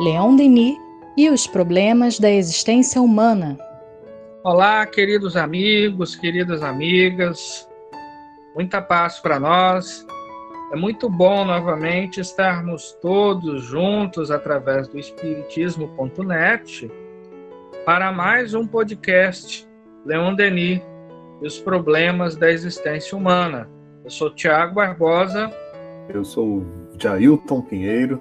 Leon Denis e os problemas da existência humana. Olá, queridos amigos, queridas amigas, muita paz para nós. É muito bom novamente estarmos todos juntos através do Espiritismo.net para mais um podcast Leon Denis e os problemas da existência humana. Eu sou Tiago Barbosa. Eu sou Jailton Pinheiro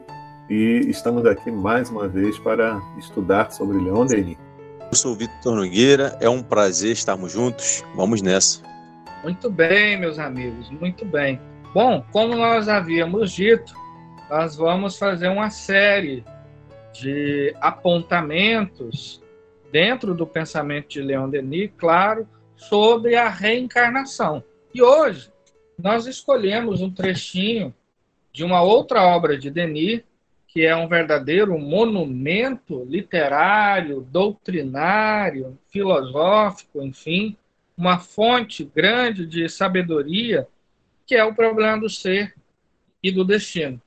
e estamos aqui mais uma vez para estudar sobre Leon Denis. Eu sou Vitor Nogueira, é um prazer estarmos juntos. Vamos nessa. Muito bem, meus amigos, muito bem. Bom, como nós havíamos dito, nós vamos fazer uma série de apontamentos dentro do pensamento de Leon Denis, claro, sobre a reencarnação. E hoje nós escolhemos um trechinho de uma outra obra de Denis, que é um verdadeiro monumento literário, doutrinário, filosófico, enfim, uma fonte grande de sabedoria, que é o problema do ser e do destino.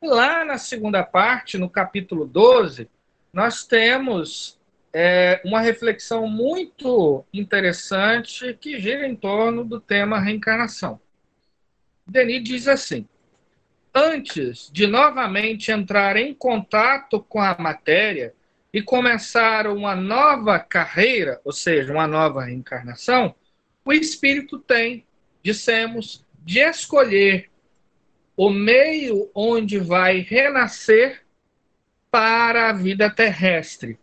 Lá na segunda parte, no capítulo 12, nós temos é, uma reflexão muito interessante que gira em torno do tema reencarnação. Denis diz assim: antes de novamente entrar em contato com a matéria e começar uma nova carreira, ou seja, uma nova reencarnação, o espírito tem, dissemos, de escolher o meio onde vai renascer para a vida terrestre.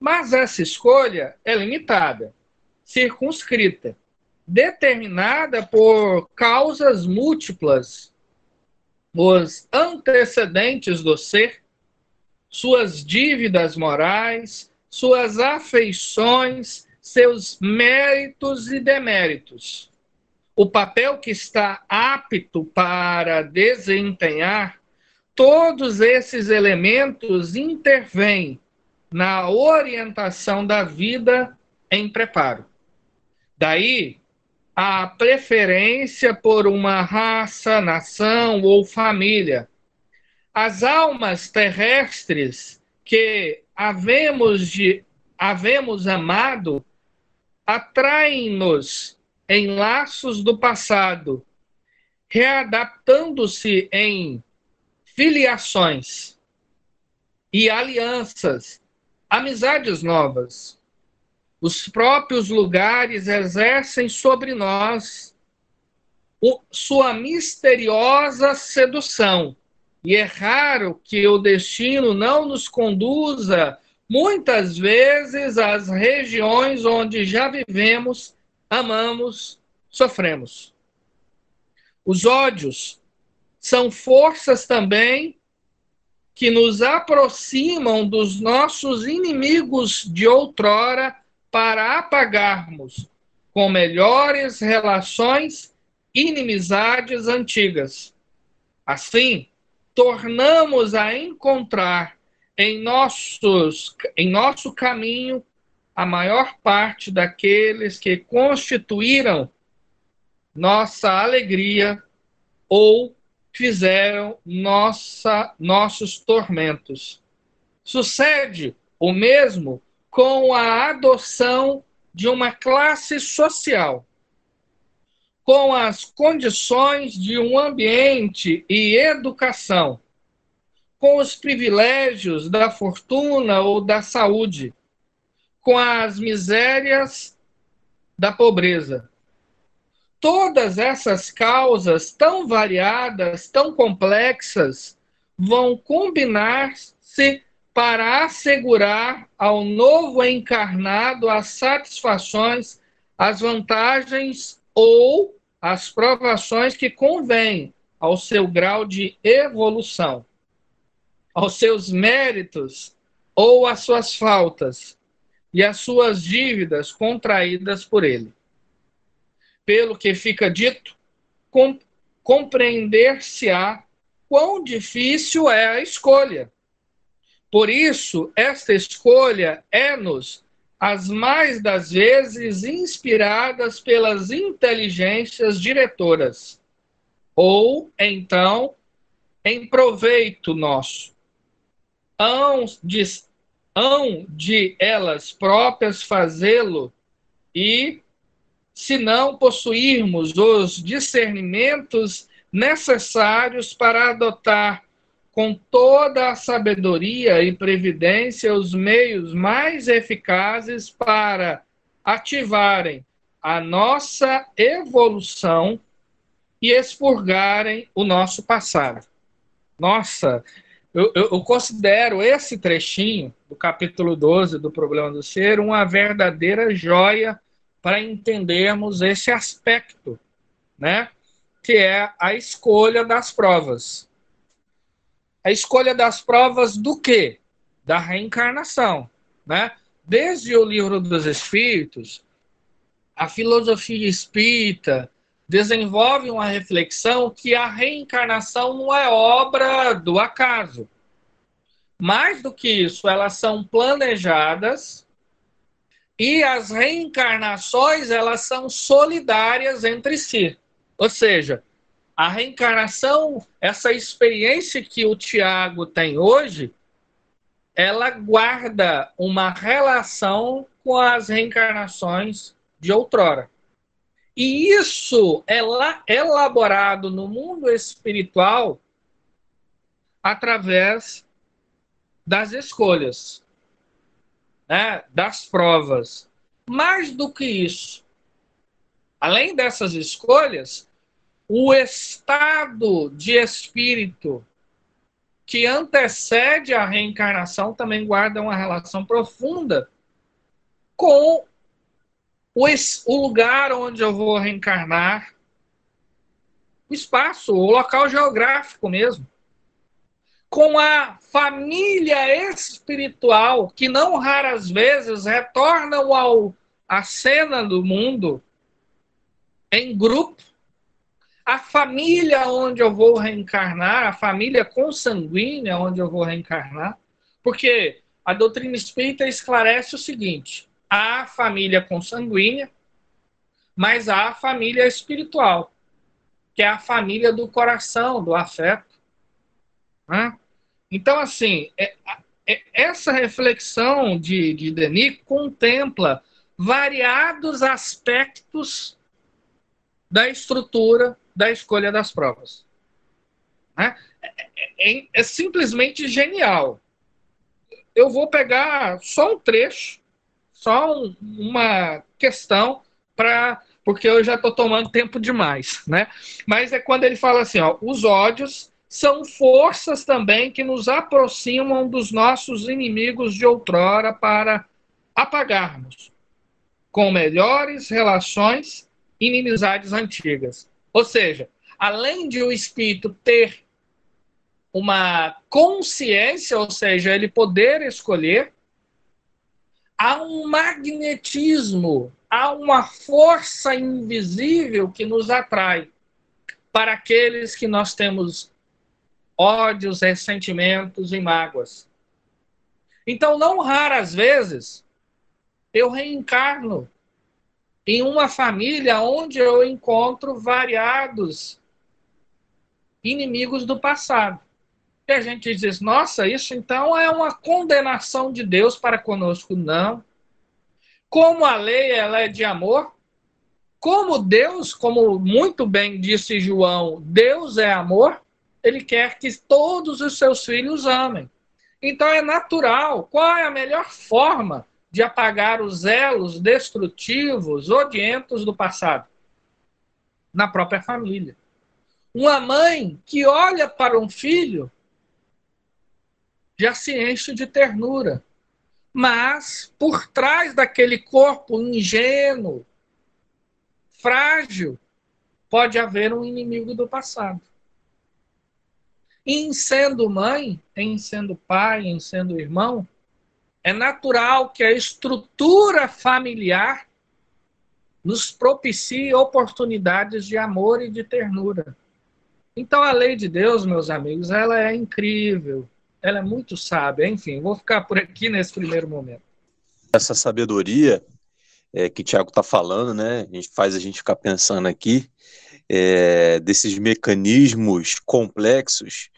Mas essa escolha é limitada, circunscrita, determinada por causas múltiplas os antecedentes do ser, suas dívidas morais, suas afeições, seus méritos e deméritos. O papel que está apto para desempenhar, todos esses elementos intervêm na orientação da vida em preparo. Daí a preferência por uma raça, nação ou família. As almas terrestres que havemos, de, havemos amado atraem-nos em laços do passado, readaptando-se em filiações e alianças, amizades novas os próprios lugares exercem sobre nós sua misteriosa sedução. E é raro que o destino não nos conduza, muitas vezes, às regiões onde já vivemos, amamos, sofremos. Os ódios são forças também que nos aproximam dos nossos inimigos de outrora para apagarmos com melhores relações inimizades antigas. Assim, tornamos a encontrar em, nossos, em nosso caminho a maior parte daqueles que constituíram nossa alegria ou fizeram nossa, nossos tormentos. Sucede o mesmo com a adoção de uma classe social, com as condições de um ambiente e educação, com os privilégios da fortuna ou da saúde, com as misérias da pobreza. Todas essas causas tão variadas, tão complexas, vão combinar-se para assegurar ao novo encarnado as satisfações, as vantagens ou as provações que convêm ao seu grau de evolução, aos seus méritos ou às suas faltas e às suas dívidas contraídas por ele. Pelo que fica dito, compreender-se-á quão difícil é a escolha por isso, esta escolha é-nos, as mais das vezes, inspiradas pelas inteligências diretoras, ou, então, em proveito nosso. hão de, hão de elas próprias fazê-lo, e se não possuirmos os discernimentos necessários para adotar com toda a sabedoria e previdência os meios mais eficazes para ativarem a nossa evolução e expurgarem o nosso passado. Nossa, eu, eu, eu, considero esse trechinho do capítulo 12 do Problema do Ser uma verdadeira joia para entendermos esse aspecto, né? Que é a escolha das provas. A escolha das provas do quê? Da reencarnação, né? Desde o livro dos Espíritos, a filosofia espírita, desenvolve uma reflexão que a reencarnação não é obra do acaso. Mais do que isso, elas são planejadas e as reencarnações elas são solidárias entre si. Ou seja, a reencarnação, essa experiência que o Tiago tem hoje, ela guarda uma relação com as reencarnações de outrora. E isso é elaborado no mundo espiritual através das escolhas, né? das provas. Mais do que isso, além dessas escolhas, o estado de espírito que antecede a reencarnação também guarda uma relação profunda com o, lugar onde eu vou reencarnar, o espaço, o local geográfico mesmo. Com a família espiritual, que não raras vezes retornam ao, à cena do mundo em grupo, a família onde eu vou reencarnar, a família consanguínea onde eu vou reencarnar, porque a doutrina espírita esclarece o seguinte: há família consanguínea, mas há a família espiritual, que é a família do coração, do afeto. Né? Então, assim, é, é, essa reflexão de, de Denis contempla variados aspectos da estrutura da escolha das provas. Né? É, é, é simplesmente genial. Eu vou pegar só um trecho só uma questão para porque eu já estou tomando tempo demais, né? Mas é quando ele fala assim, ó, os ódios são forças também que nos aproximam dos nossos inimigos de outrora para apagarmos com melhores relações inimizades antigas. Ou seja, além de o espírito ter uma consciência, ou seja, ele poder escolher, há um magnetismo, há uma força invisível que nos atrai para aqueles que nós temos ódios, ressentimentos e mágoas. Então, não raras vezes, eu reencarno em uma família onde eu encontro variados inimigos do passado. E a gente diz, nossa, isso então é uma condenação de Deus para conosco. Não. Como a lei ela é de amor, como Deus, como muito bem disse João, Deus é amor, ele quer que todos os seus filhos amem. Então é natural. Qual é a melhor forma de apagar os elos destrutivos, odientos do passado? Na própria família. Uma mãe que olha para um filho já se enche de ternura. Mas, por trás daquele corpo ingênuo, frágil, pode haver um inimigo do passado. em sendo mãe, em sendo pai, em sendo irmão, é natural que a estrutura familiar nos propicie oportunidades de amor e de ternura. Então a lei de Deus, meus amigos, ela é incrível, ela é muito sábia. Enfim, vou ficar por aqui nesse primeiro momento. Essa sabedoria é, que o Tiago está falando, né? A gente faz a gente ficar pensando aqui é, desses mecanismos complexos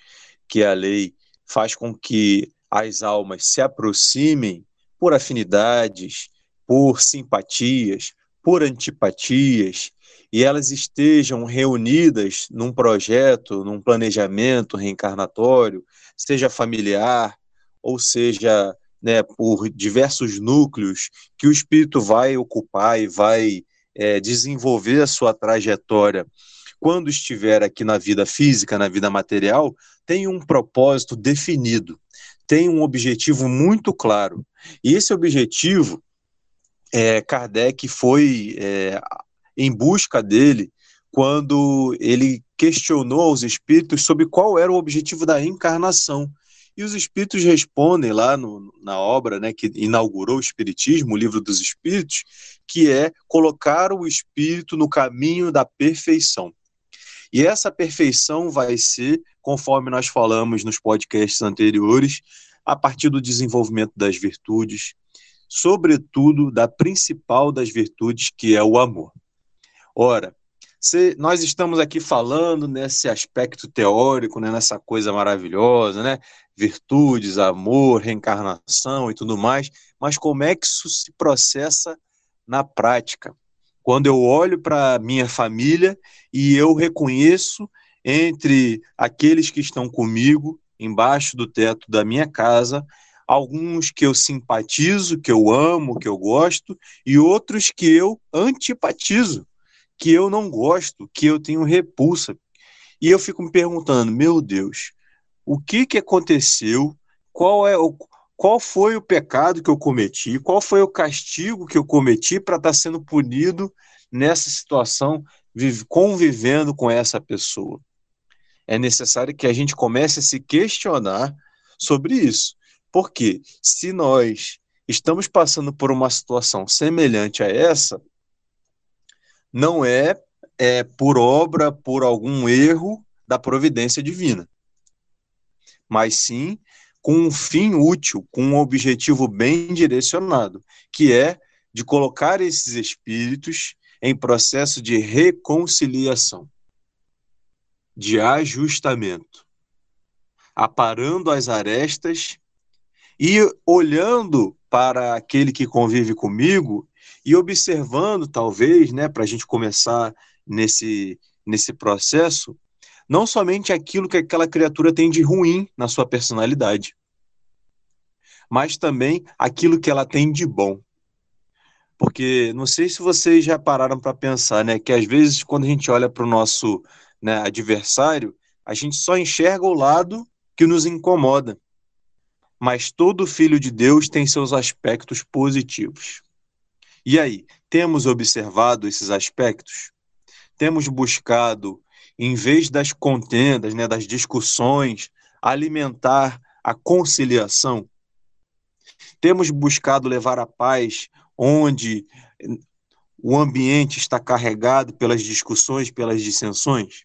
que a lei faz com que as almas se aproximem por afinidades, por simpatias, por antipatias, e elas estejam reunidas num projeto, num planejamento reencarnatório, seja familiar, ou seja, né, por diversos núcleos que o espírito vai ocupar e vai é, desenvolver a sua trajetória. Quando estiver aqui na vida física, na vida material, tem um propósito definido, tem um objetivo muito claro. E esse objetivo, é, Kardec foi é, em busca dele quando ele questionou aos espíritos sobre qual era o objetivo da encarnação. E os espíritos respondem lá no, na obra né, que inaugurou o Espiritismo, o Livro dos Espíritos, que é colocar o espírito no caminho da perfeição. E essa perfeição vai ser, conforme nós falamos nos podcasts anteriores, a partir do desenvolvimento das virtudes, sobretudo da principal das virtudes, que é o amor. Ora, se nós estamos aqui falando nesse aspecto teórico, né, nessa coisa maravilhosa, né, virtudes, amor, reencarnação e tudo mais, mas como é que isso se processa na prática? Quando eu olho para minha família e eu reconheço entre aqueles que estão comigo, embaixo do teto da minha casa, alguns que eu simpatizo, que eu amo, que eu gosto, e outros que eu antipatizo que eu não gosto, que eu tenho repulsa. E eu fico me perguntando, meu Deus, o que que aconteceu? Qual é o qual foi o pecado que eu cometi? Qual foi o castigo que eu cometi para estar tá sendo punido nessa situação, convivendo com essa pessoa? É necessário que a gente comece a se questionar sobre isso. Porque se nós estamos passando por uma situação semelhante a essa, não é, é por obra, por algum erro da providência divina, mas sim com um fim útil, com um objetivo bem direcionado, que é de colocar esses espíritos em processo de reconciliação, de ajustamento, aparando as arestas e olhando para aquele que convive comigo e observando, talvez, né, para a gente começar nesse, nesse processo, não somente aquilo que aquela criatura tem de ruim na sua personalidade, mas também aquilo que ela tem de bom. Porque não sei se vocês já pararam para pensar, né, que às vezes quando a gente olha para o nosso né, adversário, a gente só enxerga o lado que nos incomoda. Mas todo filho de Deus tem seus aspectos positivos. E aí, temos observado esses aspectos? Temos buscado, em vez das contendas, né, das discussões, alimentar a conciliação? Temos buscado levar a paz onde o ambiente está carregado pelas discussões, pelas dissensões?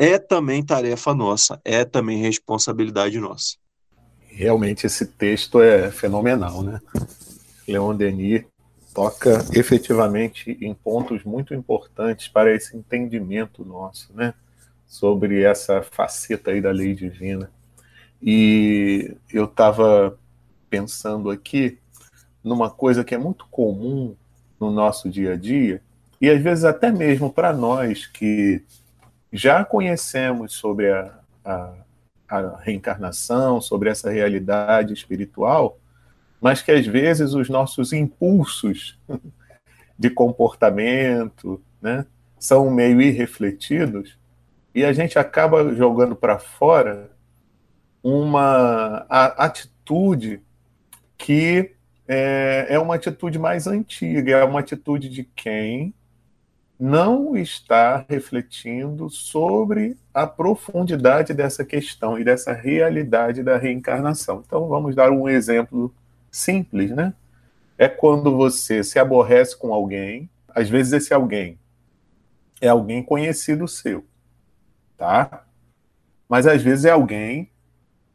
É também tarefa nossa, é também responsabilidade nossa. Realmente esse texto é fenomenal, né? Leon Denis toca efetivamente em pontos muito importantes para esse entendimento nosso, né? Sobre essa faceta aí da lei divina. E eu estava pensando aqui numa coisa que é muito comum no nosso dia a dia, e às vezes até mesmo para nós que já conhecemos sobre a, a, a reencarnação, sobre essa realidade espiritual, mas que às vezes os nossos impulsos de comportamento né, são meio irrefletidos e a gente acaba jogando para fora uma atitude que é, é uma atitude mais antiga, é uma atitude de quem não está refletindo sobre a profundidade dessa questão e dessa realidade da reencarnação. Então, vamos dar um exemplo simples, né? É quando você se aborrece com alguém, às vezes esse alguém é alguém conhecido seu, tá? Mas às vezes é alguém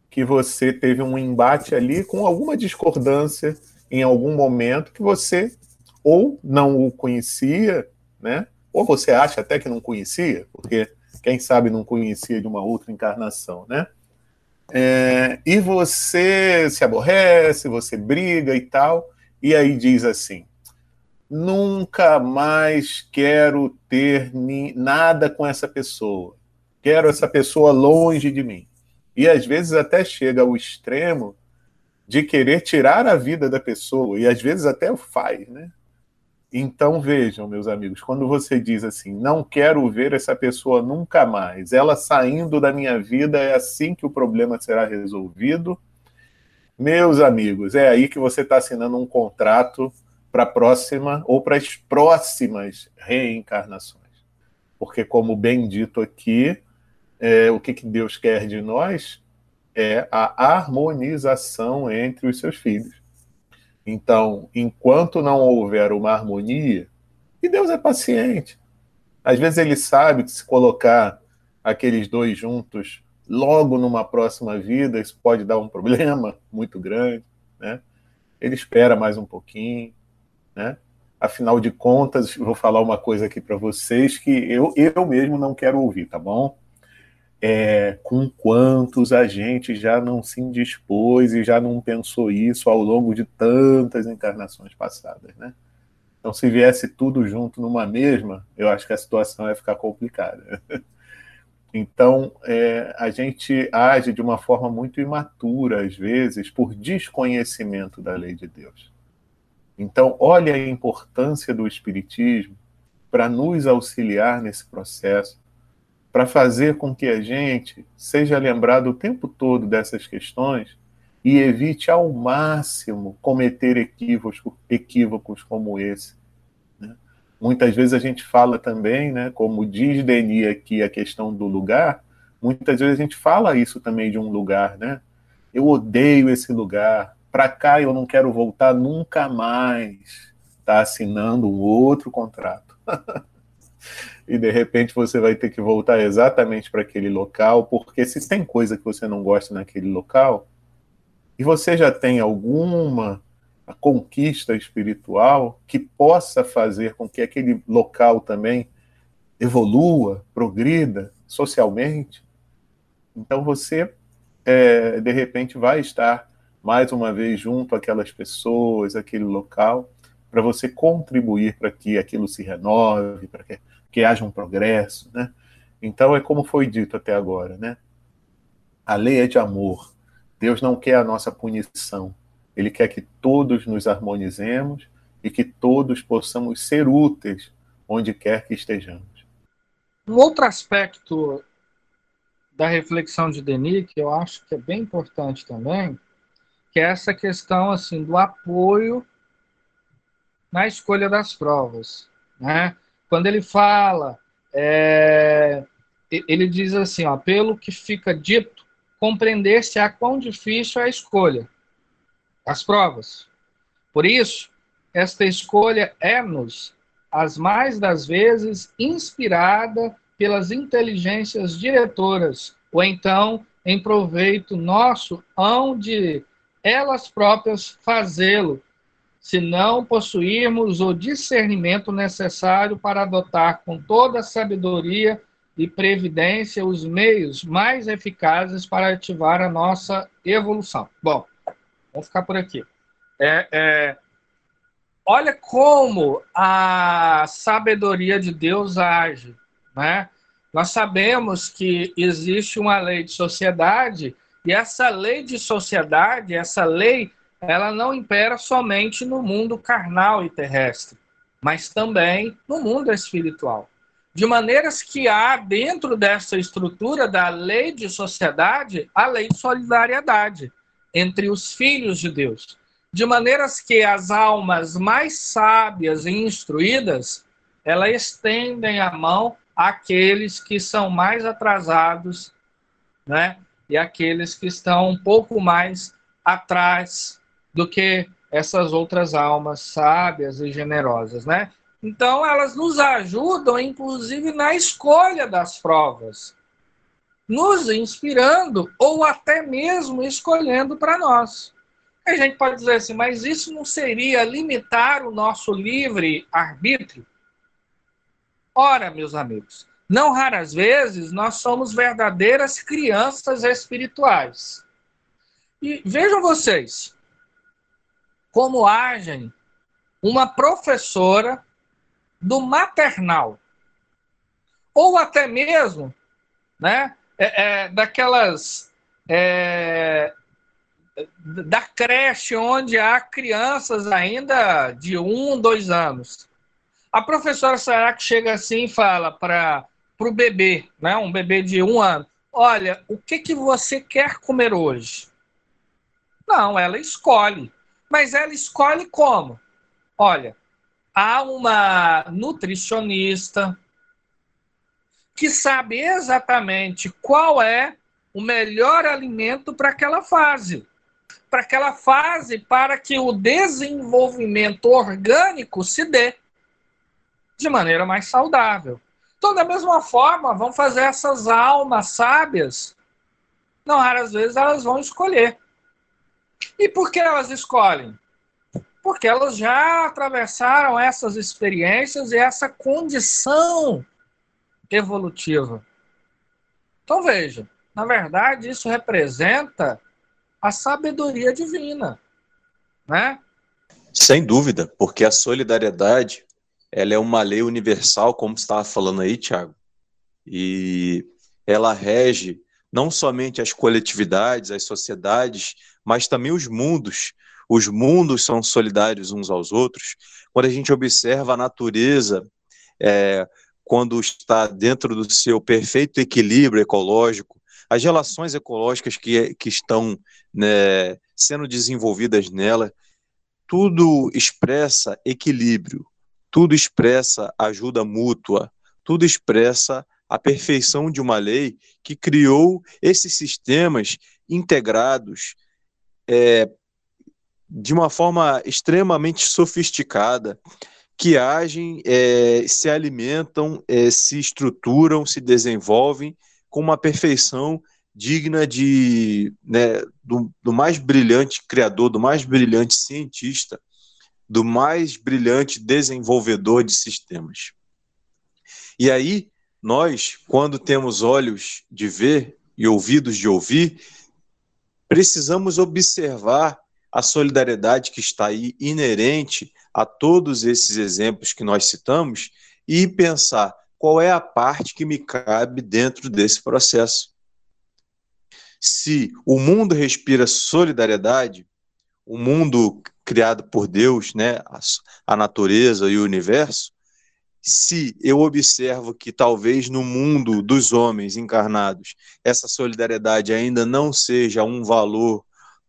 que você teve um embate ali com alguma discordância em algum momento que você ou não o conhecia, né? Ou você acha até que não conhecia, porque quem sabe não conhecia de uma outra encarnação, né? É, e você se aborrece, você briga e tal, e aí diz assim: nunca mais quero ter nada com essa pessoa, quero essa pessoa longe de mim. E às vezes até chega ao extremo de querer tirar a vida da pessoa, e às vezes até o faz, né? Então vejam, meus amigos, quando você diz assim, não quero ver essa pessoa nunca mais, ela saindo da minha vida, é assim que o problema será resolvido. Meus amigos, é aí que você está assinando um contrato para a próxima ou para as próximas reencarnações. Porque, como bem dito aqui, é, o que, que Deus quer de nós é a harmonização entre os seus filhos. Então, enquanto não houver uma harmonia, e Deus é paciente. Às vezes ele sabe que se colocar aqueles dois juntos logo numa próxima vida, isso pode dar um problema muito grande, né? Ele espera mais um pouquinho, né? Afinal de contas, vou falar uma coisa aqui para vocês que eu, eu mesmo não quero ouvir, tá bom? É, com quantos a gente já não se indispôs e já não pensou isso ao longo de tantas encarnações passadas, né? Então, se viesse tudo junto numa mesma, eu acho que a situação ia ficar complicada. Então, é, a gente age de uma forma muito imatura, às vezes, por desconhecimento da lei de Deus. Então, olha a importância do Espiritismo para nos auxiliar nesse processo para fazer com que a gente seja lembrado o tempo todo dessas questões e evite ao máximo cometer equívocos, equívocos como esse. Né? Muitas vezes a gente fala também, né, como diz Denis aqui a questão do lugar, muitas vezes a gente fala isso também de um lugar, né? Eu odeio esse lugar, para cá eu não quero voltar nunca mais. Está assinando um outro contrato. e de repente você vai ter que voltar exatamente para aquele local, porque se tem coisa que você não gosta naquele local, e você já tem alguma conquista espiritual que possa fazer com que aquele local também evolua, progrida socialmente, então você, é, de repente, vai estar mais uma vez junto àquelas pessoas, aquele local, para você contribuir para que aquilo se renove, para que que haja um progresso, né? Então é como foi dito até agora, né? A lei é de amor. Deus não quer a nossa punição. Ele quer que todos nos harmonizemos e que todos possamos ser úteis onde quer que estejamos. Um outro aspecto da reflexão de Denis, que eu acho que é bem importante também, que é essa questão assim do apoio na escolha das provas, né? Quando ele fala, é, ele diz assim, ó, pelo que fica dito, compreender-se a quão difícil é a escolha, as provas. Por isso, esta escolha é-nos, as mais das vezes, inspirada pelas inteligências diretoras, ou então em proveito nosso, hão de elas próprias fazê-lo, se não possuirmos o discernimento necessário para adotar com toda a sabedoria e previdência os meios mais eficazes para ativar a nossa evolução. Bom, vamos ficar por aqui. É, é, olha como a sabedoria de Deus age, né? Nós sabemos que existe uma lei de sociedade e essa lei de sociedade, essa lei ela não impera somente no mundo carnal e terrestre, mas também no mundo espiritual. De maneiras que há dentro dessa estrutura da lei de sociedade a lei de solidariedade entre os filhos de Deus. De maneiras que as almas mais sábias e instruídas, elas estendem a mão àqueles que são mais atrasados, né? E aqueles que estão um pouco mais atrás do que essas outras almas sábias e generosas, né? Então, elas nos ajudam, inclusive, na escolha das provas, nos inspirando ou até mesmo escolhendo para nós. A gente pode dizer assim, mas isso não seria limitar o nosso livre arbítrio? Ora, meus amigos, não raras vezes nós somos verdadeiras crianças espirituais. E vejam vocês como agem uma professora do maternal, ou até mesmo né, é, é, daquelas. É, da creche onde há crianças ainda de um, dois anos. A professora será que chega assim e fala para o bebê, né, um bebê de um ano, olha, o que, que você quer comer hoje? Não, ela escolhe. Mas ela escolhe como? Olha, há uma nutricionista que sabe exatamente qual é o melhor alimento para aquela fase. Para aquela fase, para que o desenvolvimento orgânico se dê de maneira mais saudável. Então, da mesma forma, vão fazer essas almas sábias. Não raras vezes elas vão escolher. E por que elas escolhem? Porque elas já atravessaram essas experiências e essa condição evolutiva. Então veja, na verdade isso representa a sabedoria divina, né? Sem dúvida, porque a solidariedade ela é uma lei universal, como estava falando aí, Tiago, e ela rege não somente as coletividades, as sociedades, mas também os mundos. Os mundos são solidários uns aos outros. Quando a gente observa a natureza, é, quando está dentro do seu perfeito equilíbrio ecológico, as relações ecológicas que, que estão né, sendo desenvolvidas nela, tudo expressa equilíbrio, tudo expressa ajuda mútua, tudo expressa a perfeição de uma lei que criou esses sistemas integrados é, de uma forma extremamente sofisticada, que agem, é, se alimentam, é, se estruturam, se desenvolvem com uma perfeição digna de né, do, do mais brilhante criador, do mais brilhante cientista do mais brilhante desenvolvedor de sistemas. E aí, nós, quando temos olhos de ver e ouvidos de ouvir, precisamos observar a solidariedade que está aí inerente a todos esses exemplos que nós citamos e pensar qual é a parte que me cabe dentro desse processo. Se o mundo respira solidariedade, o mundo criado por Deus, né, a, a natureza e o universo, se eu observo que talvez no mundo dos homens encarnados essa solidariedade ainda não seja um valor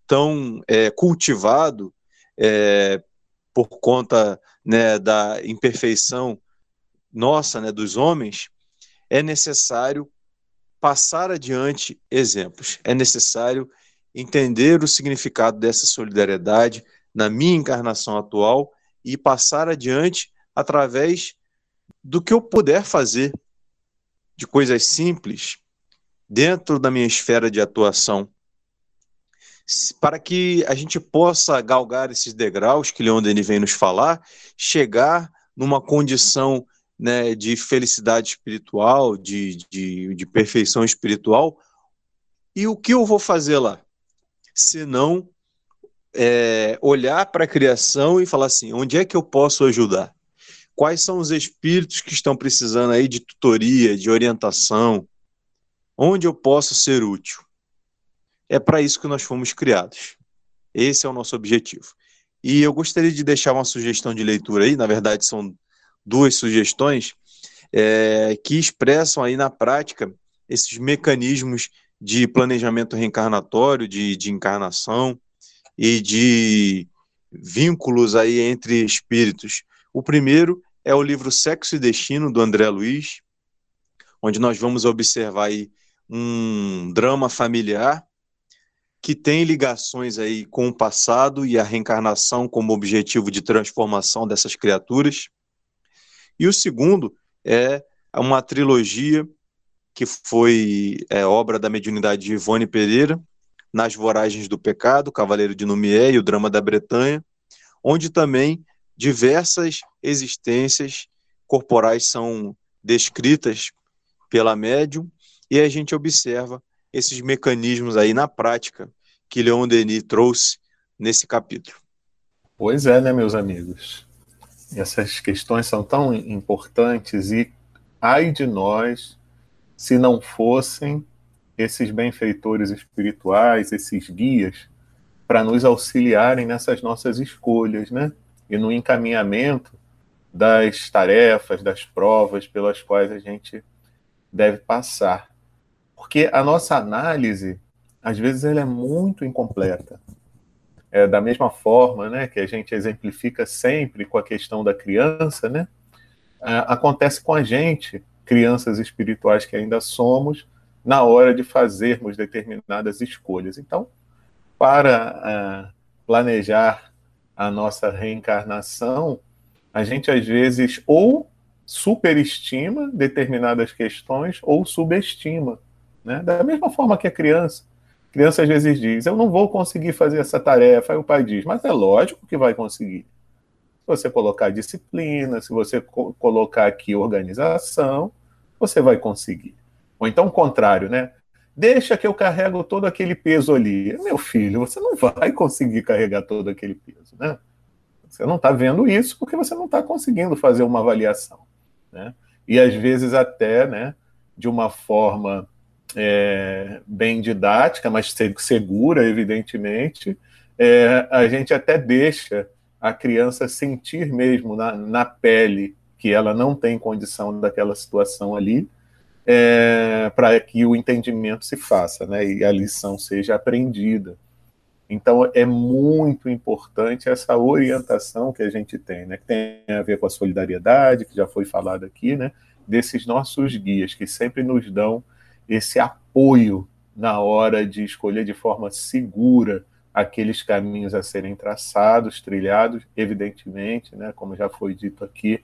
tão é, cultivado é, por conta né, da imperfeição nossa, né, dos homens, é necessário passar adiante exemplos, é necessário entender o significado dessa solidariedade, na minha encarnação atual e passar adiante através do que eu puder fazer de coisas simples dentro da minha esfera de atuação, para que a gente possa galgar esses degraus que Leon Denis vem nos falar, chegar numa condição né, de felicidade espiritual, de, de, de perfeição espiritual. E o que eu vou fazer lá? Se não é, olhar para a criação e falar assim: onde é que eu posso ajudar? Quais são os espíritos que estão precisando aí de tutoria, de orientação? Onde eu posso ser útil? É para isso que nós fomos criados. Esse é o nosso objetivo. E eu gostaria de deixar uma sugestão de leitura aí, na verdade são duas sugestões, é, que expressam aí na prática esses mecanismos de planejamento reencarnatório, de, de encarnação, e de vínculos aí entre espíritos. O primeiro é o livro Sexo e Destino, do André Luiz, onde nós vamos observar aí um drama familiar que tem ligações aí com o passado e a reencarnação como objetivo de transformação dessas criaturas. E o segundo é uma trilogia que foi é, obra da mediunidade de Ivone Pereira, nas Voragens do Pecado, Cavaleiro de Numier e o Drama da Bretanha, onde também diversas existências corporais são descritas pela médium e a gente observa esses mecanismos aí na prática que Leon Denis trouxe nesse capítulo. Pois é, né, meus amigos? Essas questões são tão importantes e ai de nós se não fossem esses benfeitores espirituais, esses guias, para nos auxiliarem nessas nossas escolhas, né? E no encaminhamento das tarefas, das provas pelas quais a gente deve passar. Porque a nossa análise, às vezes, ela é muito incompleta. É, da mesma forma né, que a gente exemplifica sempre com a questão da criança, né, acontece com a gente, crianças espirituais que ainda somos, na hora de fazermos determinadas escolhas. Então, para planejar a nossa reencarnação, a gente às vezes ou superestima determinadas questões ou subestima. Né? Da mesma forma que a criança. A criança às vezes diz: Eu não vou conseguir fazer essa tarefa. Aí o pai diz: Mas é lógico que vai conseguir. Se você colocar disciplina, se você co colocar aqui organização, você vai conseguir. Ou então o contrário, né? Deixa que eu carrego todo aquele peso ali. Meu filho, você não vai conseguir carregar todo aquele peso, né? Você não está vendo isso porque você não está conseguindo fazer uma avaliação, né? E às vezes até, né, de uma forma é, bem didática, mas segura, evidentemente, é, a gente até deixa a criança sentir mesmo na, na pele que ela não tem condição daquela situação ali, é, para que o entendimento se faça, né, e a lição seja aprendida. Então é muito importante essa orientação que a gente tem, né, que tem a ver com a solidariedade, que já foi falado aqui, né, desses nossos guias que sempre nos dão esse apoio na hora de escolher de forma segura aqueles caminhos a serem traçados, trilhados, evidentemente, né, como já foi dito aqui,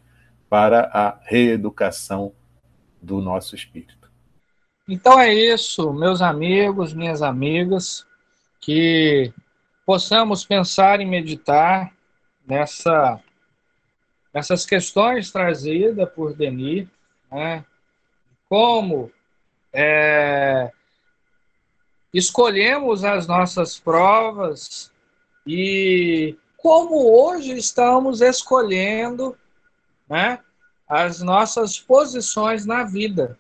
para a reeducação do nosso espírito. Então é isso, meus amigos, minhas amigas, que possamos pensar e meditar nessa, nessas questões trazidas por Denis, né? como é, escolhemos as nossas provas e como hoje estamos escolhendo né, as nossas posições na vida,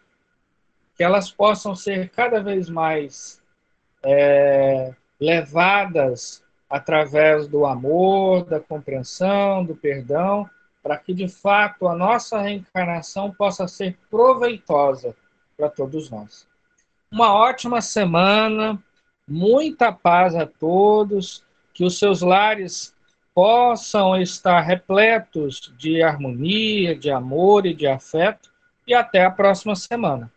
que elas possam ser cada vez mais é, levadas através do amor, da compreensão, do perdão, para que de fato a nossa reencarnação possa ser proveitosa para todos nós. Uma ótima semana, muita paz a todos, que os seus lares possam estar repletos de harmonia, de amor e de afeto. E até a próxima semana.